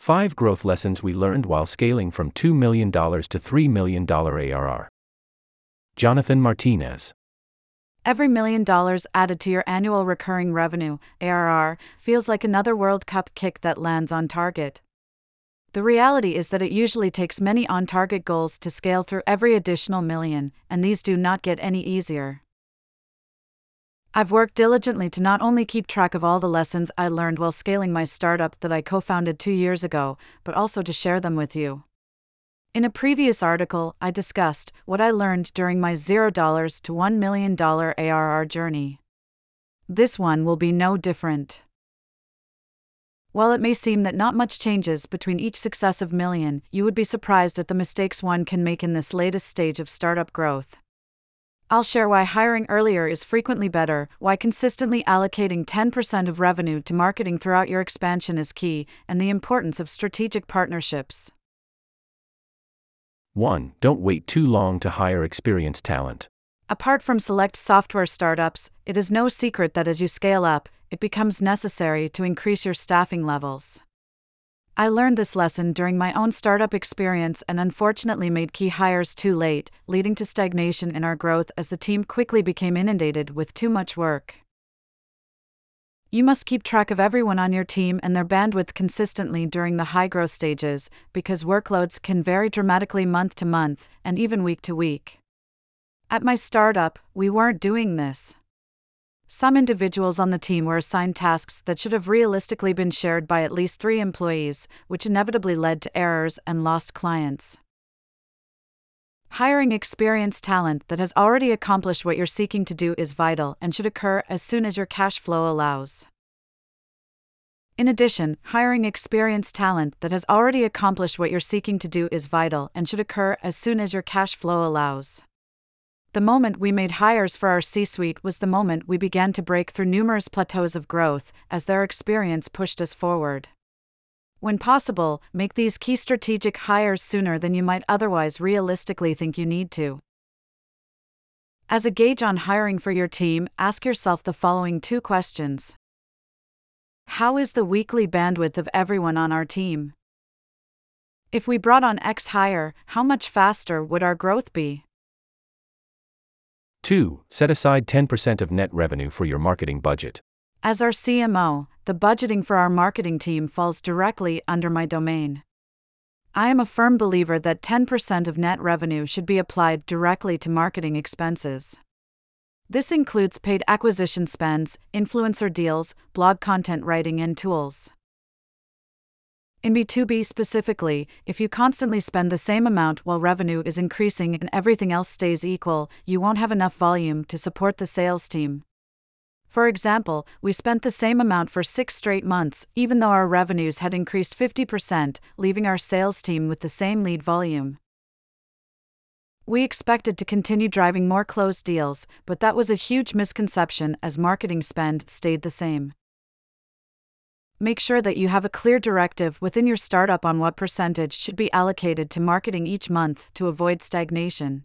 5 Growth Lessons We Learned While Scaling from $2 Million to $3 Million ARR. Jonathan Martinez. Every million dollars added to your annual recurring revenue, ARR, feels like another World Cup kick that lands on target. The reality is that it usually takes many on target goals to scale through every additional million, and these do not get any easier. I've worked diligently to not only keep track of all the lessons I learned while scaling my startup that I co founded two years ago, but also to share them with you. In a previous article, I discussed what I learned during my $0 to $1 million ARR journey. This one will be no different. While it may seem that not much changes between each successive million, you would be surprised at the mistakes one can make in this latest stage of startup growth. I'll share why hiring earlier is frequently better, why consistently allocating 10% of revenue to marketing throughout your expansion is key, and the importance of strategic partnerships. 1. Don't wait too long to hire experienced talent. Apart from select software startups, it is no secret that as you scale up, it becomes necessary to increase your staffing levels. I learned this lesson during my own startup experience and unfortunately made key hires too late, leading to stagnation in our growth as the team quickly became inundated with too much work. You must keep track of everyone on your team and their bandwidth consistently during the high growth stages, because workloads can vary dramatically month to month and even week to week. At my startup, we weren't doing this. Some individuals on the team were assigned tasks that should have realistically been shared by at least three employees, which inevitably led to errors and lost clients. Hiring experienced talent that has already accomplished what you're seeking to do is vital and should occur as soon as your cash flow allows. In addition, hiring experienced talent that has already accomplished what you're seeking to do is vital and should occur as soon as your cash flow allows. The moment we made hires for our C suite was the moment we began to break through numerous plateaus of growth, as their experience pushed us forward. When possible, make these key strategic hires sooner than you might otherwise realistically think you need to. As a gauge on hiring for your team, ask yourself the following two questions How is the weekly bandwidth of everyone on our team? If we brought on X hire, how much faster would our growth be? 2. Set aside 10% of net revenue for your marketing budget. As our CMO, the budgeting for our marketing team falls directly under my domain. I am a firm believer that 10% of net revenue should be applied directly to marketing expenses. This includes paid acquisition spends, influencer deals, blog content writing, and tools. In B2B specifically, if you constantly spend the same amount while revenue is increasing and everything else stays equal, you won't have enough volume to support the sales team. For example, we spent the same amount for six straight months, even though our revenues had increased 50%, leaving our sales team with the same lead volume. We expected to continue driving more closed deals, but that was a huge misconception as marketing spend stayed the same make sure that you have a clear directive within your startup on what percentage should be allocated to marketing each month to avoid stagnation.